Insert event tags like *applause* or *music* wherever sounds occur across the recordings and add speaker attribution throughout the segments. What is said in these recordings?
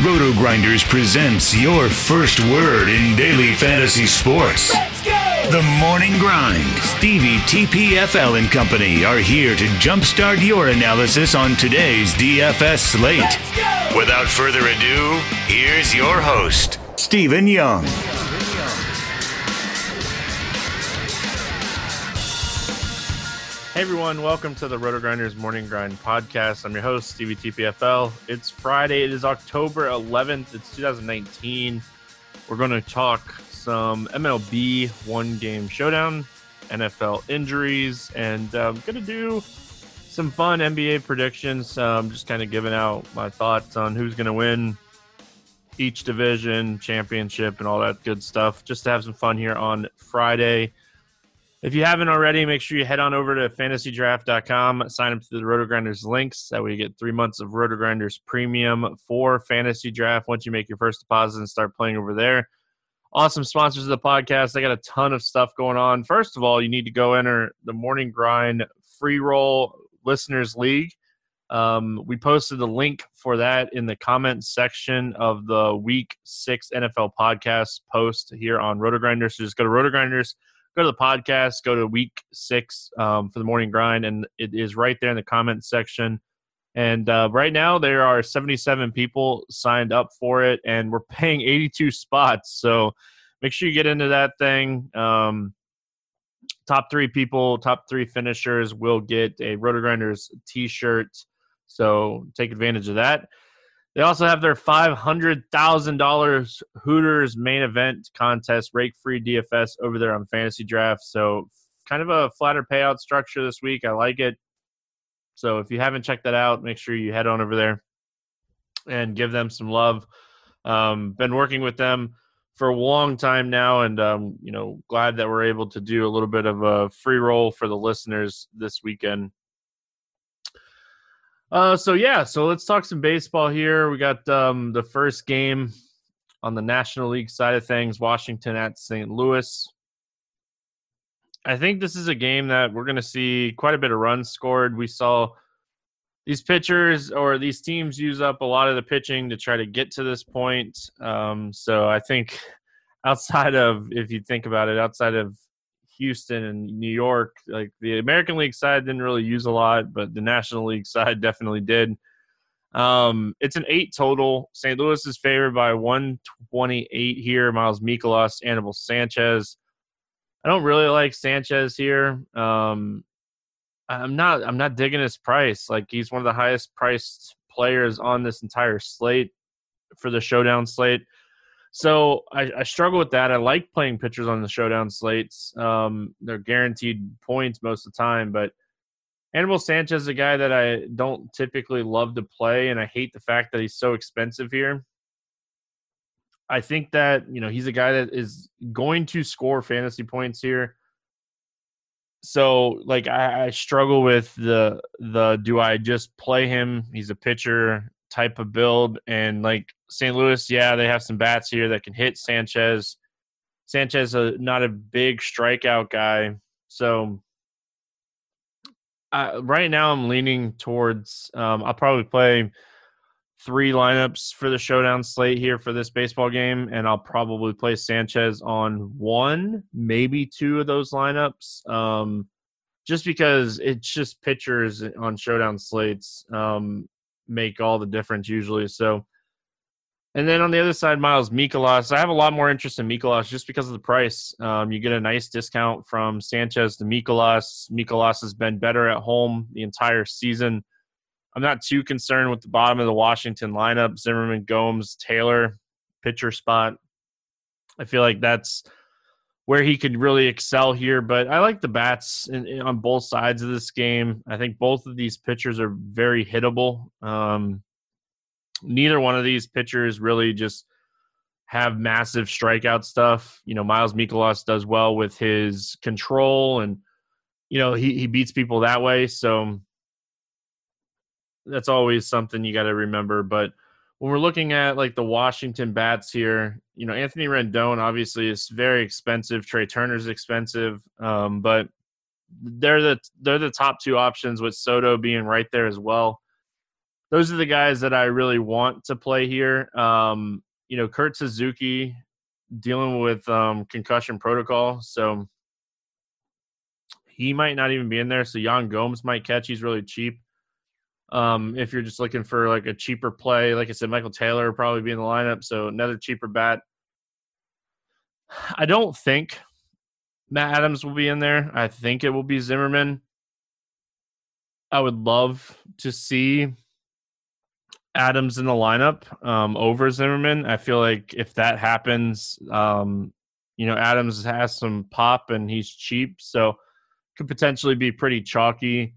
Speaker 1: Roto Grinders presents your first word in daily fantasy sports. The Morning Grind. Stevie TPFL and company are here to jumpstart your analysis on today's DFS slate. Without further ado, here's your host, Stephen Young.
Speaker 2: Hey everyone, welcome to the Roto Grinders Morning Grind podcast. I'm your host, Stevie TPFL. It's Friday, it is October 11th, it's 2019. We're going to talk some MLB one game showdown, NFL injuries, and I'm going to do some fun NBA predictions. I'm um, just kind of giving out my thoughts on who's going to win each division, championship, and all that good stuff. Just to have some fun here on Friday. If you haven't already, make sure you head on over to fantasydraft.com, sign up to the RotoGrinders links. That way you get three months of RotoGrinders premium for fantasy draft once you make your first deposit and start playing over there. Awesome sponsors of the podcast. I got a ton of stuff going on. First of all, you need to go enter the Morning Grind Free Roll Listeners League. Um, we posted the link for that in the comments section of the Week 6 NFL podcast post here on RotoGrinders. So just go to RotoGrinders.com go to the podcast, go to week six um, for the morning grind, and it is right there in the comments section. And uh, right now, there are 77 people signed up for it, and we're paying 82 spots. So make sure you get into that thing. Um, top three people, top three finishers will get a RotoGrinders t shirt. So take advantage of that. They also have their $500,000 Hooters main event contest, rake free DFS over there on Fantasy Draft. So, kind of a flatter payout structure this week. I like it. So, if you haven't checked that out, make sure you head on over there and give them some love. Um, been working with them for a long time now, and um, you know, glad that we're able to do a little bit of a free roll for the listeners this weekend. Uh, so yeah, so let's talk some baseball here. We got um, the first game on the National League side of things, Washington at St. Louis. I think this is a game that we're going to see quite a bit of runs scored. We saw these pitchers or these teams use up a lot of the pitching to try to get to this point. Um, so I think *laughs* outside of, if you think about it, outside of Houston and New York. Like the American League side didn't really use a lot, but the National League side *laughs* definitely did. Um, it's an eight total. St. Louis is favored by 128 here. Miles Mikolas, Anibal Sanchez. I don't really like Sanchez here. Um, I'm not. I'm not digging his price. Like he's one of the highest priced players on this entire slate for the showdown slate. So I, I, struggle with that. I like playing pitchers on the showdown slates. Um, they're guaranteed points most of the time, but Anibal Sanchez is a guy that I don't typically love to play, and I hate the fact that he's so expensive here. I think that you know he's a guy that is going to score fantasy points here. So like I, I struggle with the the do I just play him? He's a pitcher type of build. And like St. Louis, yeah, they have some bats here that can hit Sanchez. Sanchez is not a big strikeout guy, so uh, right now I'm leaning towards. Um, I'll probably play three lineups for the showdown slate here for this baseball game, and I'll probably play Sanchez on one, maybe two of those lineups. Um, just because it's just pitchers on showdown slates. Um, make all the difference usually. So, and then on the other side, Miles Mikolas. I have a lot more interest in Mikolas just because of the price. Um, you get a nice discount from Sanchez to Mikolas. Mikolas has been better at home the entire season. I'm not too concerned with the bottom of the Washington lineup. Zimmerman, Gomes, Taylor, pitcher spot. I feel like that's where he could really excel here. But I like the bats in, in, on both sides of this game. I think both of these pitchers are very hittable. Um, neither one of these pitchers really just have massive strikeout stuff. You know, Miles Mikolas does well with his control and you know, he, he beats people that way. So that's always something you got to remember. But when we're looking at like the Washington bats here, you know, Anthony Rendon obviously is very expensive. Trea Turner's expensive, um, but they're the they're the top two options with Soto being right there as well. those are the guys that I really want to play here. Um, you know, Kurt Suzuki dealing with um, concussion protocol, so he might not even be in there. So Yan Gomes might catch. He's really cheap. Um, if you're just looking for like a cheaper play, like I said, Michael Taylor will probably be in the lineup, so another cheaper bat. I don't think Matt Adams will be in there. I think it will be Zimmerman. I would love to see Adams in the lineup um, over Zimmerman. I feel like if that happens, um, you know, Adams has some pop and he's cheap, so could potentially be pretty chalky.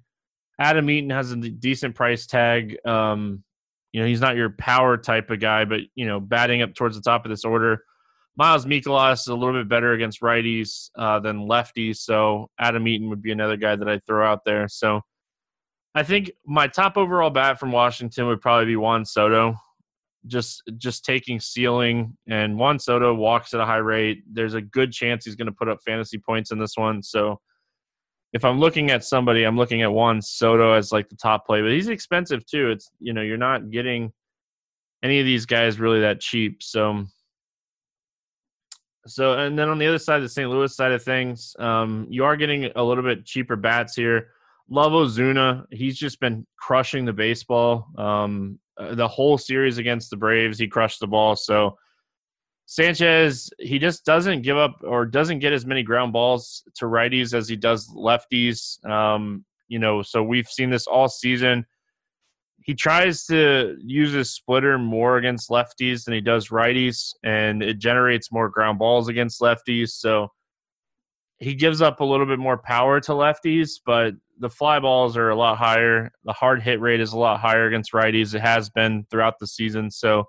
Speaker 2: Adam Eaton has a decent price tag. Um, you know, he's not your power type of guy, but you know, batting up towards the top of this order. Miles Mikolas is a little bit better against righties uh, than lefties, so Adam Eaton would be another guy that I'd throw out there. So I think my top overall bat from Washington would probably be Juan Soto. Just just taking ceiling and Juan Soto walks at a high rate. There's a good chance he's going to put up fantasy points in this one. So if I'm looking at somebody, I'm looking at Juan Soto as like the top play, but he's expensive too. It's you know you're not getting any of these guys really that cheap. So so and then on the other side, the St. Louis side of things, um, you are getting a little bit cheaper bats here. Love Ozuna. He's just been crushing the baseball. Um, uh, the whole series against the Braves, he crushed the ball. So Sanchez, he just doesn't give up or doesn't get as many ground balls to righties as he does lefties. Um, you know, so we've seen this all season. He tries to use his splitter more against lefties than he does righties, and it generates more ground balls against lefties. So he gives up a little bit more power to lefties, but the fly balls are a lot higher. The hard hit rate is a lot higher against righties. It has been throughout the season. So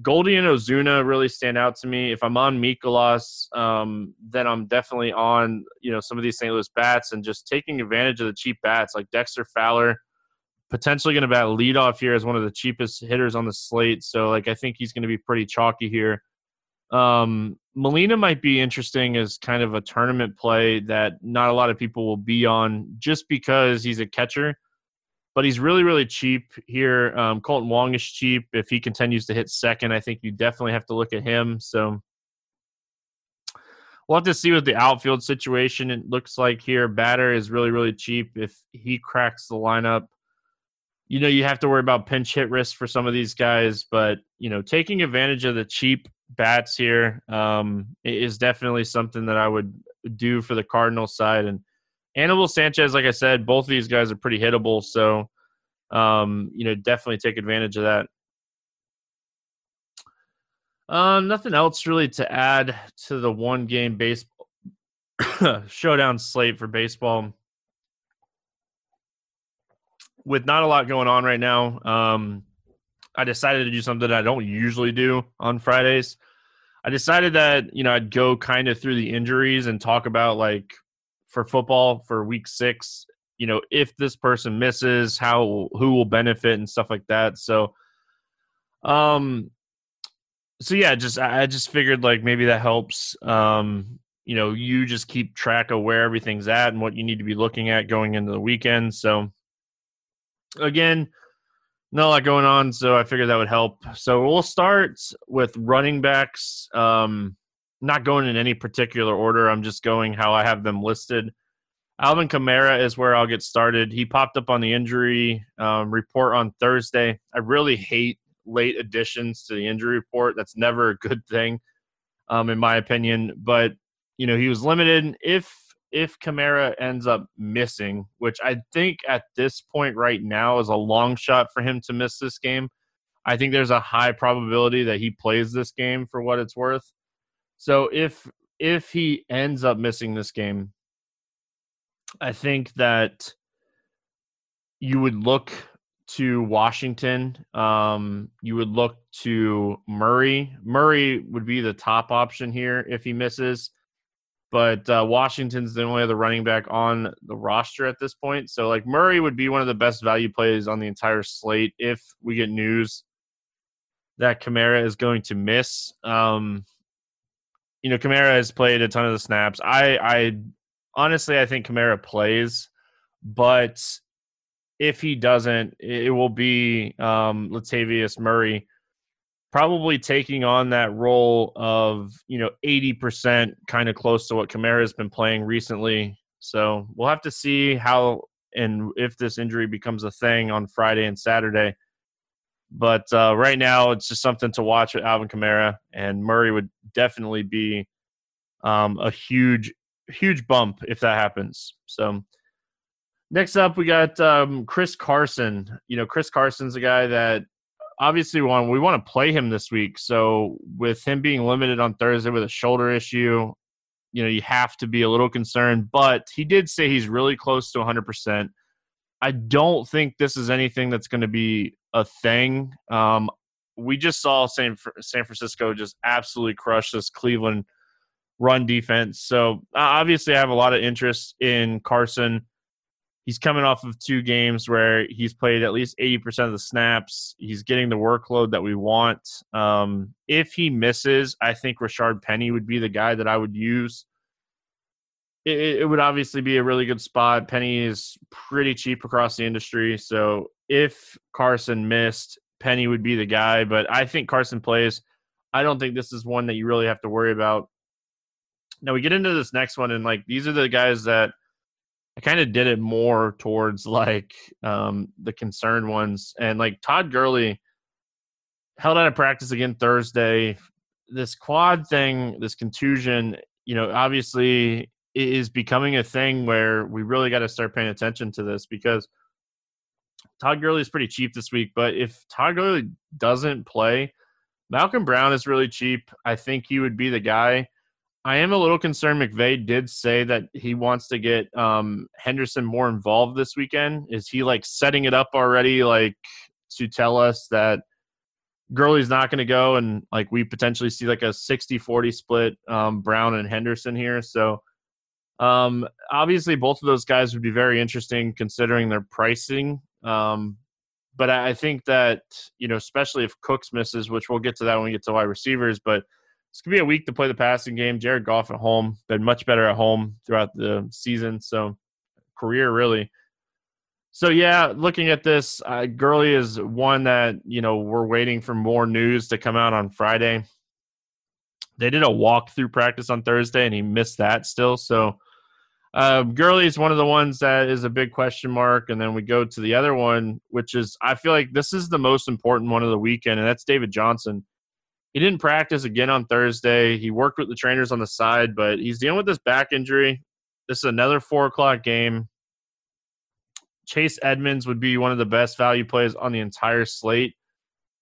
Speaker 2: Goldie and Ozuna really stand out to me. If I'm on Mikolas, um, then I'm definitely on you know some of these St. Louis bats and just taking advantage of the cheap bats like Dexter Fowler, potentially going to bat leadoff here as one of the cheapest hitters on the slate. So like I think he's going to be pretty chalky here. Um, Molina might be interesting as kind of a tournament play that not a lot of people will be on just because he's a catcher but he's really, really cheap here. Um, Kolten Wong is cheap. If he continues to hit second, I think you definitely have to look at him. So we'll have to see what the outfield situation it looks like here. Bader is really, really cheap. If he cracks the lineup, you know, you have to worry about pinch hit risk for some of these guys, but you know, taking advantage of the cheap bats here um, is definitely something that I would do for the Cardinal side. And Anibal Sanchez, like I said, both of these guys are pretty hittable. So, um, you know, definitely take advantage of that. Um, nothing else really to add to the one game baseball *coughs* showdown slate for baseball. With not a lot going on right now, um, I decided to do something I don't usually do on Fridays. I decided that you know I'd go kind of through the injuries and talk about like for football for week six. You know, if this person misses, how who will benefit and stuff like that. So, um, so yeah, just I just figured like maybe that helps. Um, you know, you just keep track of where everything's at and what you need to be looking at going into the weekend. So, again, not a lot going on, so I figured that would help. So we'll start with running backs. Um, not going in any particular order. I'm just going how I have them listed. Alvin Kamara is where I'll get started. He popped up on the injury um, report on Thursday. I really hate late additions to the injury report. That's never a good thing, um, in my opinion. But you know, he was limited. If if Kamara ends up missing, which I think at this point right now is a long shot for him to miss this game, I think there's a high probability that he plays this game for what it's worth. So if if he ends up missing this game, I think that you would look to Washington. Um, you would look to Murray. Murray would be the top option here if he misses. But uh, Washington's the only other running back on the roster at this point. So, like, Murray would be one of the best value plays on the entire slate if we get news that Kamara is going to miss. Um, you know, Kamara has played a ton of the snaps. I, I honestly, I think Kamara plays, but if he doesn't, it will be um, Latavius Murray probably taking on that role of you know 80% kind of close to what Kamara has been playing recently. So we'll have to see how and if this injury becomes a thing on Friday and Saturday. But uh, right now, it's just something to watch with Alvin Kamara, and Murray would definitely be um, a huge, huge bump if that happens. So next up, we got um, Chris Carson. You know, Chris Carson's a guy that obviously we want we want to play him this week. So with him being limited on Thursday with a shoulder issue, you know, you have to be a little concerned. But he did say he's really close to 100. percent I don't think this is anything that's going to be a thing. Um, we just saw San San Francisco just absolutely crush this Cleveland run defense. So obviously, I have a lot of interest in Carson. He's coming off of two games where he's played at least 80% of the snaps. He's getting the workload that we want. Um, if he misses, I think Rashaad Penny would be the guy that I would use it, it, would obviously be a really good spot. Penny is pretty cheap across the industry. So if Carson missed, Penny would be the guy. But I think Carson plays. I don't think this is one that you really have to worry about. Now we get into this next one, and like these are the guys that I kind of did it more towards like um, the concerned ones. And like Todd Gurley held out of practice again Thursday. This quad thing, this contusion, you know, obviously is becoming a thing where we really got to start paying attention to this because Todd Gurley is pretty cheap this week. But if Todd Gurley doesn't play, Malcolm Brown is really cheap. I think he would be the guy. I am a little concerned. McVay did say that he wants to get um, Henderson more involved this weekend. Is he like setting it up already, like to tell us that Gurley's not going to go and like we potentially see like a 60 40 split um, Brown and Henderson here? So um, obviously, both of those guys would be very interesting considering their pricing. Um, but I think that you know, especially if Cooks misses, which we'll get to that when we get to wide receivers, but it's gonna be a week to play the passing game. Jared Goff at home been much better at home throughout the season, so career really. So yeah, looking at this, uh, Gurley is one that you know we're waiting for more news to come out on Friday. They did a walk-through practice on Thursday, and he missed that still. So uh, Gurley is one of the ones that is a big question mark, and then we go to the other one, which is I feel like this is the most important one of the weekend, and that's David Johnson. He didn't practice again on Thursday. He worked with the trainers on the side, but he's dealing with this back injury. This is another four o'clock game. Chase Edmonds would be one of the best value plays on the entire slate.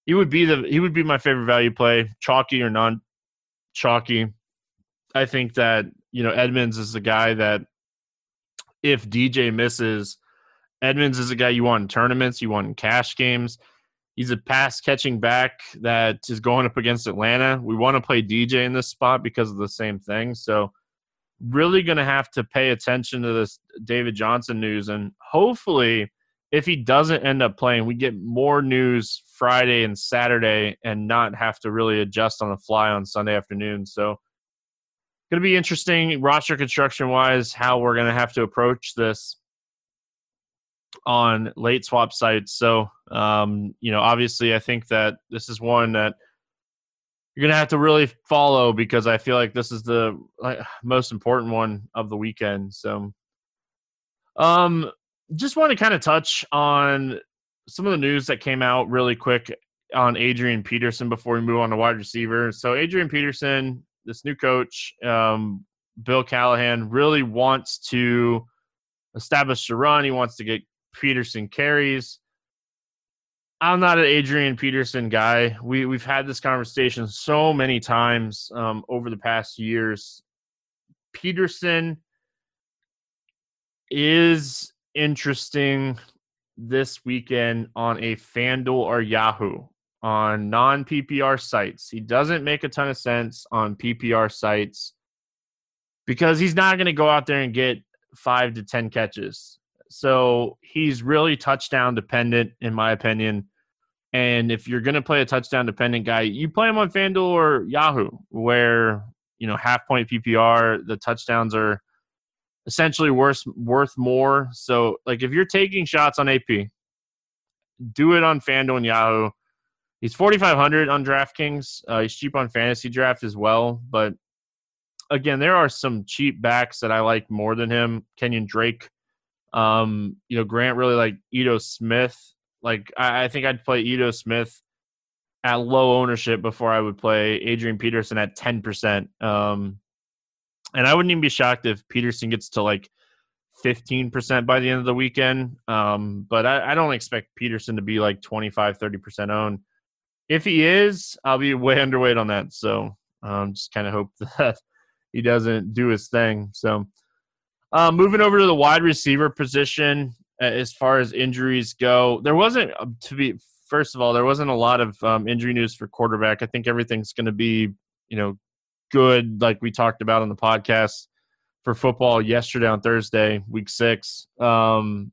Speaker 2: He would be the he would be my favorite value play, chalky or non chalky. I think that you know Edmonds is the guy that if DJ misses, Edmonds is a guy you want in tournaments, you want in cash games. He's a pass catching back that is going up against Atlanta. We want to play DJ in this spot because of the same thing. So, really going to have to pay attention to this David Johnson news. And hopefully, if he doesn't end up playing, we get more news Friday and Saturday and not have to really adjust on the fly on Sunday afternoon. So, going to be interesting roster construction wise how we're going to have to approach this on late swap sites. So, um, you know, obviously, I think that this is one that you're going to have to really follow because I feel like this is the most important one of the weekend. So, um, just want to kind of touch on some of the news that came out really quick on Adrian Peterson before we move on to wide receiver. So, Adrian Peterson this new coach, um, Bill Callahan, really wants to establish the run. He wants to get Peterson carries. I'm not an Adrian Peterson guy. We we've had this conversation so many times um, over the past years. Peterson is interesting this weekend on a FanDuel or Yahoo on non PPR sites. He doesn't make a ton of sense on PPR sites because he's not going to go out there and get five to 10 catches. So he's really touchdown dependent, in my opinion. And if you're going to play a touchdown dependent guy, you play him on FanDuel or Yahoo, where, you know, half point PPR, the touchdowns are essentially worth worth more. So like if you're taking shots on AP, do it on FanDuel and Yahoo. He's 4,500 on DraftKings. Uh, he's cheap on fantasy draft as well. But again, there are some cheap backs that I like more than him. Kenyan Drake. Um, you know, Grant really like Ito Smith. Like I, I think I'd play Ito Smith at low ownership before I would play Adrian Peterson at 10%. Um, and I wouldn't even be shocked if Peterson gets to like 15% by the end of the weekend. Um, but I, I, don't expect Peterson to be like 25, 30% owned. If he is, I'll be way underweight on that. So um, just kind of hope *laughs* that he doesn't do his thing. So uh, moving over to the wide receiver position, as far as injuries go, there wasn't uh, to be. First of all, there wasn't a lot of um, injury news for quarterback. I think everything's going to be, you know, good, like we talked about on the podcast for football yesterday on Thursday, week six. Um,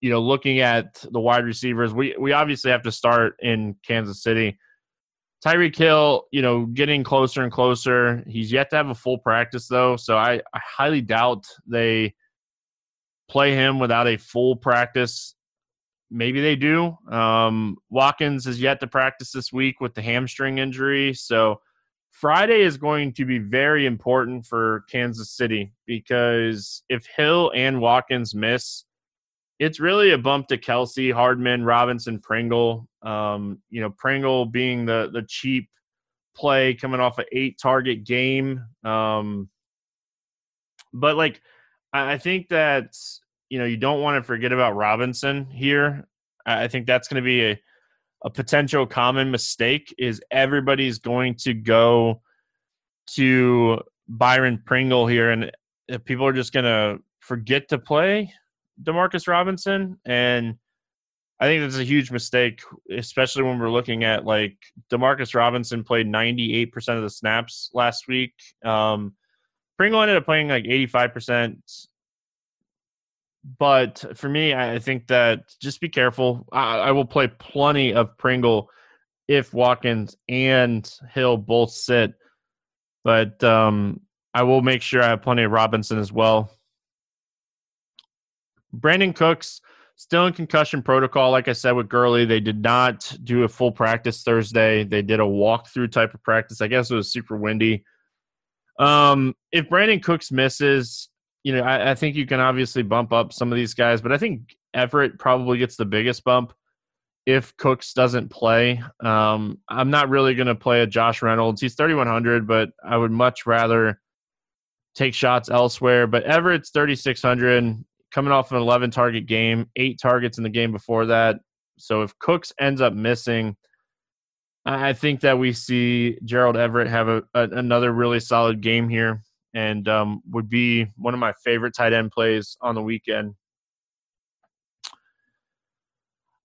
Speaker 2: you know, looking at the wide receivers, we we obviously have to start in Kansas City. Tyreek Hill, you know, getting closer and closer. He's yet to have a full practice though, so I, I highly doubt they play him without a full practice. Maybe they do. Um, Watkins is yet to practice this week with the hamstring injury, so Friday is going to be very important for Kansas City because if Hill and Watkins miss, it's really a bump to Kelce, Hardman, Robinson, Pringle. Um, you know, Pringle being the the cheap play coming off an eight target game. Um, but like, I, I think that you know you don't want to forget about Robinson here. I think that's going to be a a potential common mistake is everybody's going to go to Byron Pringle here, and people are just going to forget to play Demarcus Robinson, and I think that's a huge mistake, especially when we're looking at like Demarcus Robinson played 98% of the snaps last week. Um, Pringle ended up playing like 85% but for me, I think that just be careful. I, I, will play plenty of Pringle if Watkins and Hill both sit, but um, I will make sure I have plenty of Robinson as well. Brandin Cooks still in concussion protocol. Like I said with Gurley, they did not do a full practice Thursday. They did a walkthrough type of practice. I guess it was super windy. Um, if Brandin Cooks misses, you know, I, I, think you can obviously bump up some of these guys, but I think Everett probably gets the biggest bump if Cooks doesn't play. Um, I'm not really going to play a Josh Reynolds. He's 3,100, but I would much rather take shots elsewhere. But Everett's 3,600, coming off an 11 target game, eight targets in the game before that. So if Cooks ends up missing, I think that we see Gerald Everett have a, a, another really solid game here and um, would be one of my favorite tight end plays on the weekend.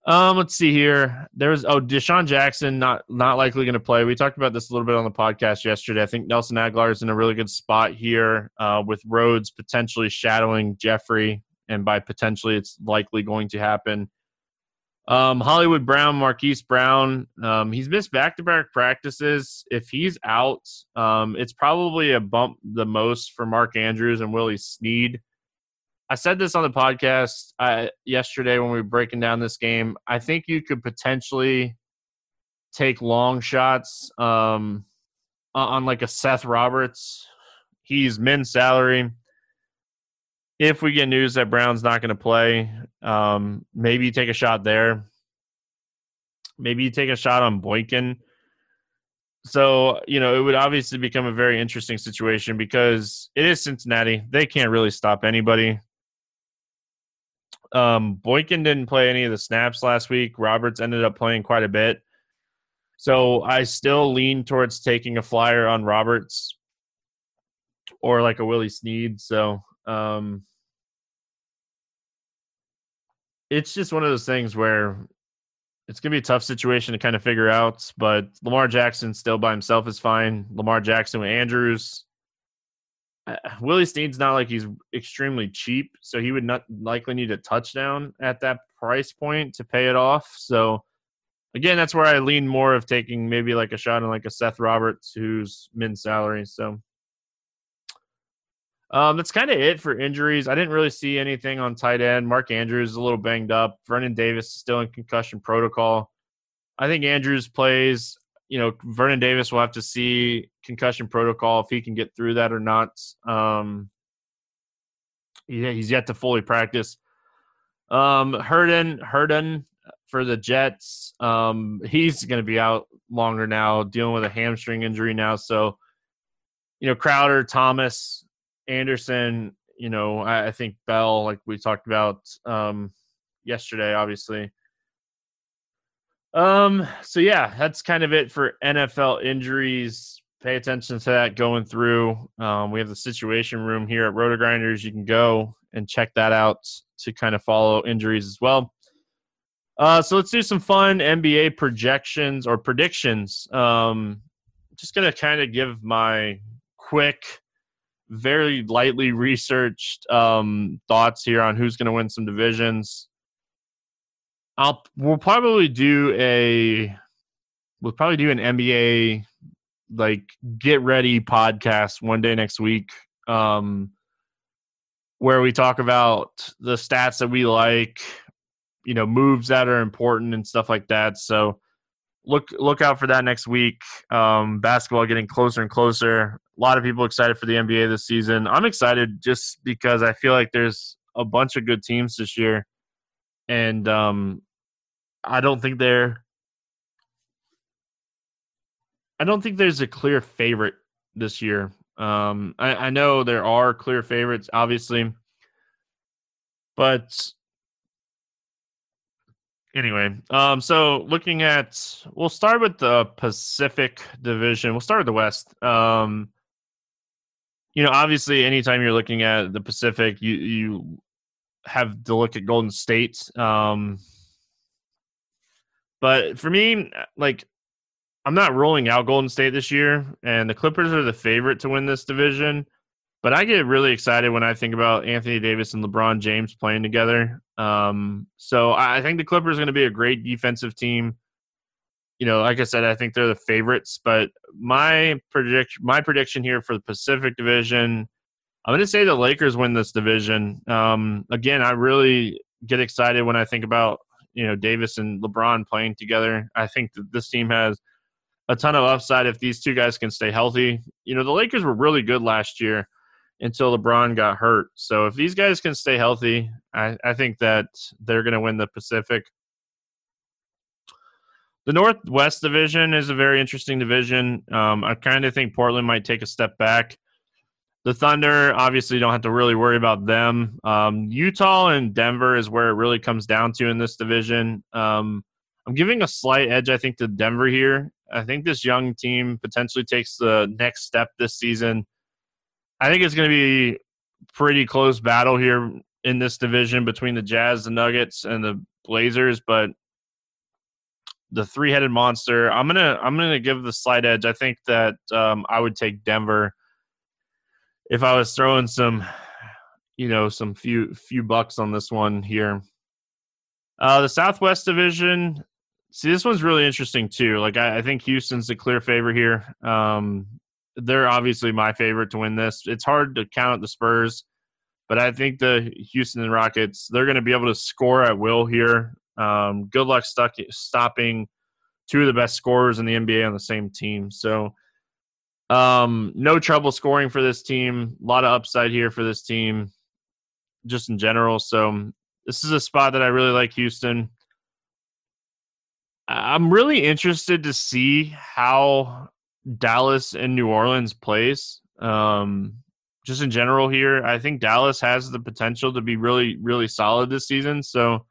Speaker 2: Um, let's see here. There's oh DeSean Jackson not not likely going to play. We talked about this a little bit on the podcast yesterday. I think Nelson Agholor is in a really good spot here uh, with Rhodes potentially shadowing Jeffery, and by potentially, it's likely going to happen. Um, Hollywood Brown, Marquise Brown, um, he's missed back to back practices. If he's out, um, it's probably a bump the most for Mark Andrews and Willie Snead. I said this on the podcast uh, yesterday when we were breaking down this game. I think you could potentially take long shots um, on like a Seth Roberts. He's min salary if we get news that Brown's not going to play, um, maybe you take a shot there. Maybe you take a shot on Boykin. So, you know, it would obviously become a very interesting situation because it is Cincinnati. They can't really stop anybody. Um, Boykin didn't play any of the snaps last week. Roberts ended up playing quite a bit. So I still lean towards taking a flyer on Roberts or like a Willie Snead. So um, it's just one of those things where it's gonna be a tough situation to kind of figure out. But Lamar Jackson still by himself is fine. Lamar Jackson with Andrews. Uh, Willie Snead's not like he's extremely cheap, so he would not likely need a touchdown at that price point to pay it off. So again, that's where I lean more of taking maybe like a shot on like a Seth Roberts who's min salary. So Um, that's kind of it for injuries. I didn't really see anything on tight end. Mark Andrews is a little banged up. Vernon Davis is still in concussion protocol. I think Andrews plays. You know, Vernon Davis will have to see concussion protocol if he can get through that or not. Um, yeah, he's yet to fully practice. Um, Herndon, Herndon for the Jets. Um, he's going to be out longer now, dealing with a hamstring injury now. So, you know, Crowder, Thomas, Anderson. You know, I, I think Bell, like we talked about um, yesterday, obviously. Um. So yeah, that's kind of it for NFL injuries. Pay attention to that going through. Um, we have the situation room here at Roto Grinders. You can go and check that out to kind of follow injuries as well. Uh, so let's do some fun NBA projections or predictions. Um, just gonna kind of give my quick, very lightly researched um, thoughts here on who's gonna win some divisions. I'll we'll probably do a we'll probably do an NBA like get ready podcast one day next week. Um, where we talk about the stats that we like, you know, moves that are important and stuff like that. So look look out for that next week. Um, basketball getting closer and closer. A lot of people excited for the NBA this season. I'm excited just because I feel like there's a bunch of good teams this year, and um, I don't think they're. I don't think there's a clear favorite this year. Um, I, I know there are clear favorites, obviously, but anyway, um, so looking at, we'll start with the Pacific Division. We'll start with the West. Um, you know, obviously, anytime you're looking at the Pacific, you you have to look at Golden State. Um, but for me, like I'm not rolling out Golden State this year, and the Clippers are the favorite to win this division. But I get really excited when I think about Anthony Davis and LeBron James playing together. Um, so I think the Clippers are going to be a great defensive team. You know, like I said, I think they're the favorites. But my predict my prediction here for the Pacific Division, I'm going to say the Lakers win this division. Um, again, I really get excited when I think about you know Davis and LeBron playing together. I think that this team has a ton of upside if these two guys can stay healthy. You know, the Lakers were really good last year until LeBron got hurt. So if these guys can stay healthy, I, I think that they're going to win the Pacific. The Northwest Division is a very interesting division. Um, I kind of think Portland might take a step back. The Thunder obviously don't have to really worry about them. Um, Utah and Denver is where it really comes down to in this division. Um, I'm giving a slight edge, I think, to Denver here. I think this young team potentially takes the next step this season. I think it's going to be pretty close battle here in this division between the Jazz, the Nuggets, and the Blazers, but the three-headed monster. I'm gonna I'm gonna give the slight edge. I think that um, I would take Denver if I was throwing some, you know, some few few bucks on this one here. Uh, the Southwest Division. See, this one's really interesting too. Like, I, I think Houston's the clear favorite here. Um, they're obviously my favorite to win this. It's hard to count the Spurs, but I think the Houston Rockets they're going to be able to score at will here. Um, good luck stuck, stopping two of the best scorers in the NBA on the same team. So, um, no trouble scoring for this team. A lot of upside here for this team, just in general. So, this is a spot that I really like Houston. I'm really interested to see how Dallas and New Orleans plays. Um, just in general here, I think Dallas has the potential to be really, really solid this season. So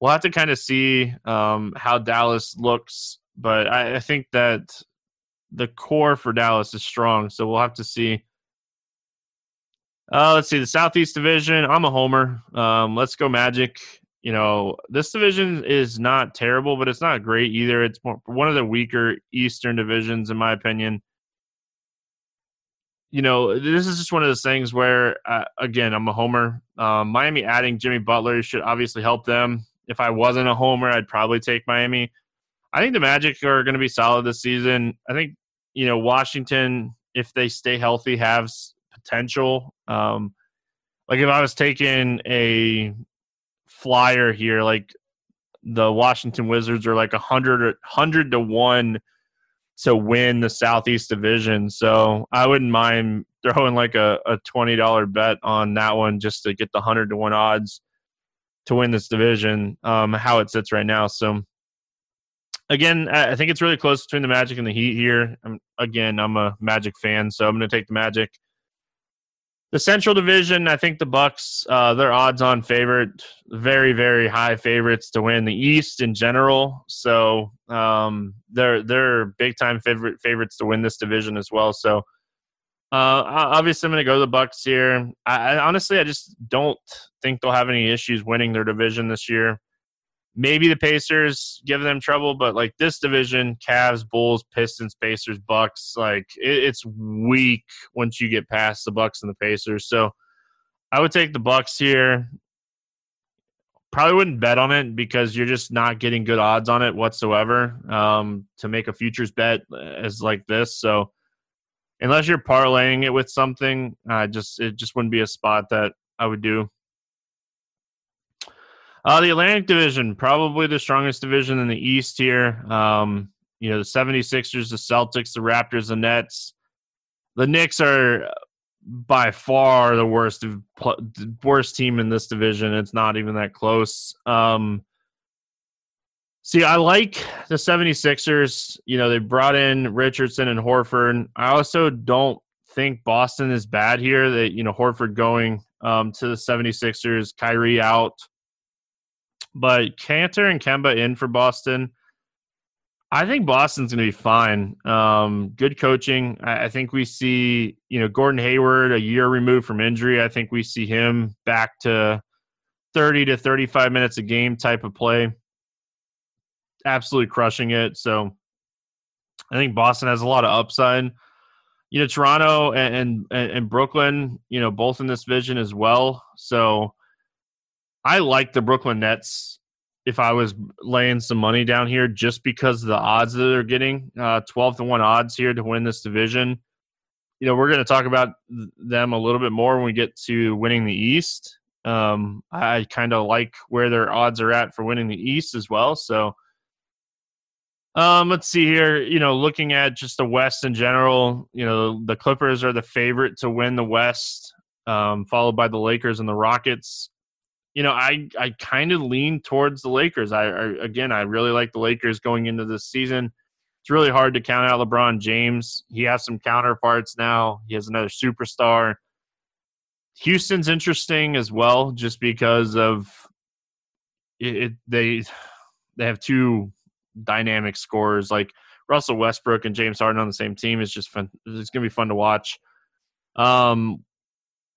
Speaker 2: we'll have to kind of see um, how Dallas looks. But I, I think that the core for Dallas is strong. So we'll have to see. Uh, let's see the Southeast Division. I'm a homer. Um, let's go Magic you know, this division is not terrible, but it's not great either. It's one of the weaker Eastern divisions, in my opinion. You know, this is just one of those things where, uh, again, I'm a homer. Um, Miami adding Jimmy Butler should obviously help them. If I wasn't a homer, I'd probably take Miami. I think the Magic are going to be solid this season. I think, you know, Washington, if they stay healthy, has potential. Um, like if I was taking a flyer here, like the Washington Wizards are like a hundred hundred to one to win the Southeast Division. So I wouldn't mind throwing like a, a twenty dollar bet on that one just to get the hundred to one odds to win this division. Um, how it sits right now. So again, I think it's really close between the Magic and the Heat here. I'm, again, I'm a Magic fan, so I'm going to take the Magic. The Central Division, I think the Bucks, uh, they're odds-on favorite, very, very high favorites to win the East in general. So um, they're they're big-time favorite favorites to win this division as well. So uh, obviously, I'm going to go to the Bucks here. I, I honestly, I just don't think they'll have any issues winning their division this year. Maybe the Pacers give them trouble, but like this division, Cavs, Bulls, Pistons, Pacers, Bucks, like it, it's weak once you get past the Bucks and the Pacers. So I would take the Bucks here. Probably wouldn't bet on it because you're just not getting good odds on it whatsoever um, to make a futures bet as like this. So unless you're parlaying it with something, I just it just wouldn't be a spot that I would do. Uh, the Atlantic Division, probably the strongest division in the East here. Um, you know, the 76ers, the Celtics, the Raptors, the Nets. The Knicks are by far the worst worst team in this division. It's not even that close. Um, see, I like the 76ers. You know, they brought in Richardson and Horford. I also don't think Boston is bad here. That, you know, Horford going um, to the 76ers, Kyrie out. But Kanter and Kemba in for Boston. I think Boston's going to be fine. Um, good coaching. I, I, think we see, you know, Gordon Hayward a year removed from injury. I think we see him back to 30 to 35 minutes a game type of play. Absolutely crushing it. So I think Boston has a lot of upside. You know, Toronto and, and, and Brooklyn, you know, both in this vision as well. So I like the Brooklyn Nets if I was laying some money down here just because of the odds that they're getting. Uh, 12 to 1 odds here to win this division. You know, we're going to talk about them a little bit more when we get to winning the East. Um, I kind of like where their odds are at for winning the East as well. So, um, let's see here. You know, looking at just the West in general, you know, the Clippers are the favorite to win the West, um, followed by the Lakers and the Rockets you know, I I kind of lean towards the Lakers. I, I, again, I really like the Lakers going into this season. It's really hard to count out LeBron James. He has some counterparts now. He has another superstar. Houston's interesting as well, just because of it, it they they have two dynamic scorers like Russell Westbrook and James Harden on the same team is just fun. It's gonna be fun to watch. Um,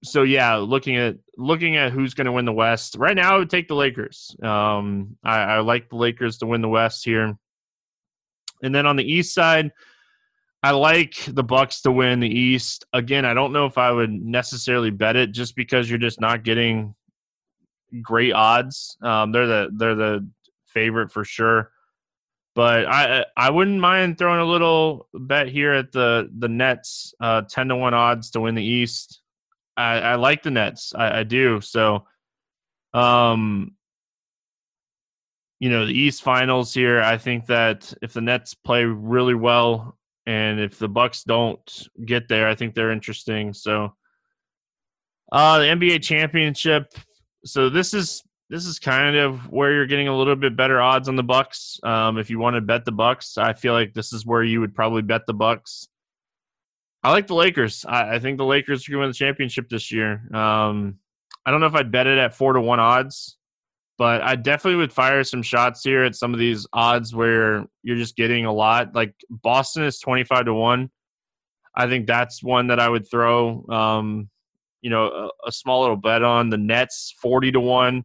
Speaker 2: so yeah, looking at looking at who's going to win the West right now, I would take the Lakers. Um, I, I, like the Lakers to win the West here, and then on the East side, I like the Bucks to win the East. Again, I don't know if I would necessarily bet it just because you're just not getting great odds. Um, they're the they're the favorite for sure, but I I wouldn't mind throwing a little bet here at the the Nets, uh, ten to one odds to win the East. I, I like the Nets. I, I do. So, um, you know, the East Finals here. I think that if the Nets play really well, and if the Bucks don't get there, I think they're interesting. So, uh, the NBA championship. So this is this is kind of where you're getting a little bit better odds on the Bucks. Um, if you want to bet the Bucks, I feel like this is where you would probably bet the Bucks. I like the Lakers. I, I think the Lakers are going to win the championship this year. Um, I don't know if I'd bet it at four to one odds, but I definitely would fire some shots here at some of these odds where you're just getting a lot. Like Boston is twenty five to one. I think that's one that I would throw. Um, you know, a, a small little bet on the Nets forty to one.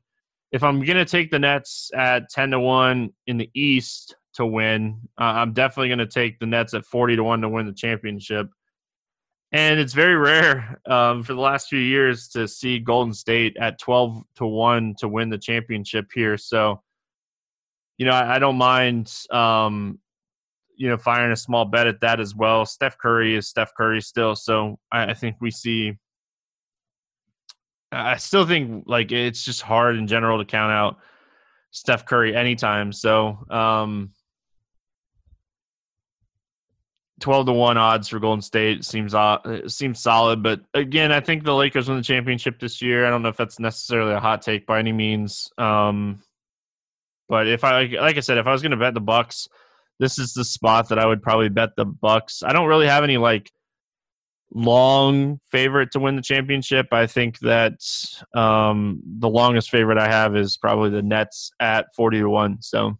Speaker 2: If I'm going to take the Nets at ten to one in the East to win, uh, I'm definitely going to take the Nets at forty to one to win the championship and it's very rare um, for the last few years to see Golden State at twelve to one to win the championship here. So, you know, I, I don't mind, um, you know, firing a small bet at that as well. Steph Curry is Steph Curry still, so I, I think we see I still think like it's just hard in general to count out Steph Curry anytime. So, um, 12 to 1 odds for Golden State seems uh, seems solid, but again, I think the Lakers win the championship this year. I don't know if that's necessarily a hot take by any means. Um, but if I like I said, if I was going to bet the Bucks, this is the spot that I would probably bet the Bucks. I don't really have any like long favorite to win the championship. I think that um, the longest favorite I have is probably the Nets at 40 to 1. So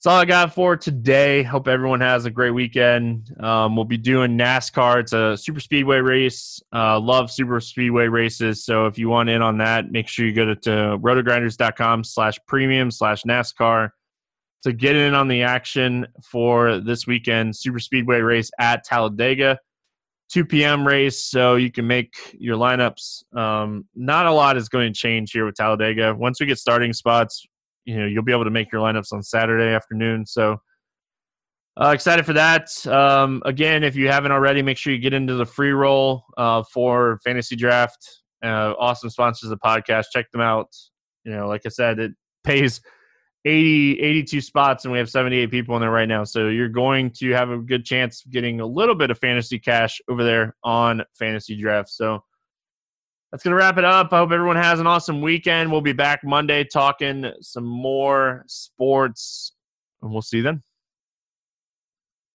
Speaker 2: that's all I got for today. Hope everyone has a great weekend. Um, we'll be doing NASCAR. It's a super speedway race. Uh, love super speedway races. So if you want in on that, make sure you go to, to rotogrinders.com slash premium slash NASCAR to get in on the action for this weekend super speedway race at Talladega. 2 p.m. race, so you can make your lineups. Um, not a lot is going to change here with Talladega. Once we get starting spots, you know you'll be able to make your lineups on Saturday afternoon. So uh, excited for that. Um, again, if you haven't already, make sure you get into the free roll uh, for fantasy draft. Uh, awesome sponsors of the podcast. Check them out. You know, like I said, it pays 80, 82 spots, and we have 78 people in there right now. So you're going to have a good chance of getting a little bit of fantasy cash over there on fantasy draft. So that's going to wrap it up. I hope everyone has an awesome weekend. We'll be back Monday talking some more sports, and we'll see you then.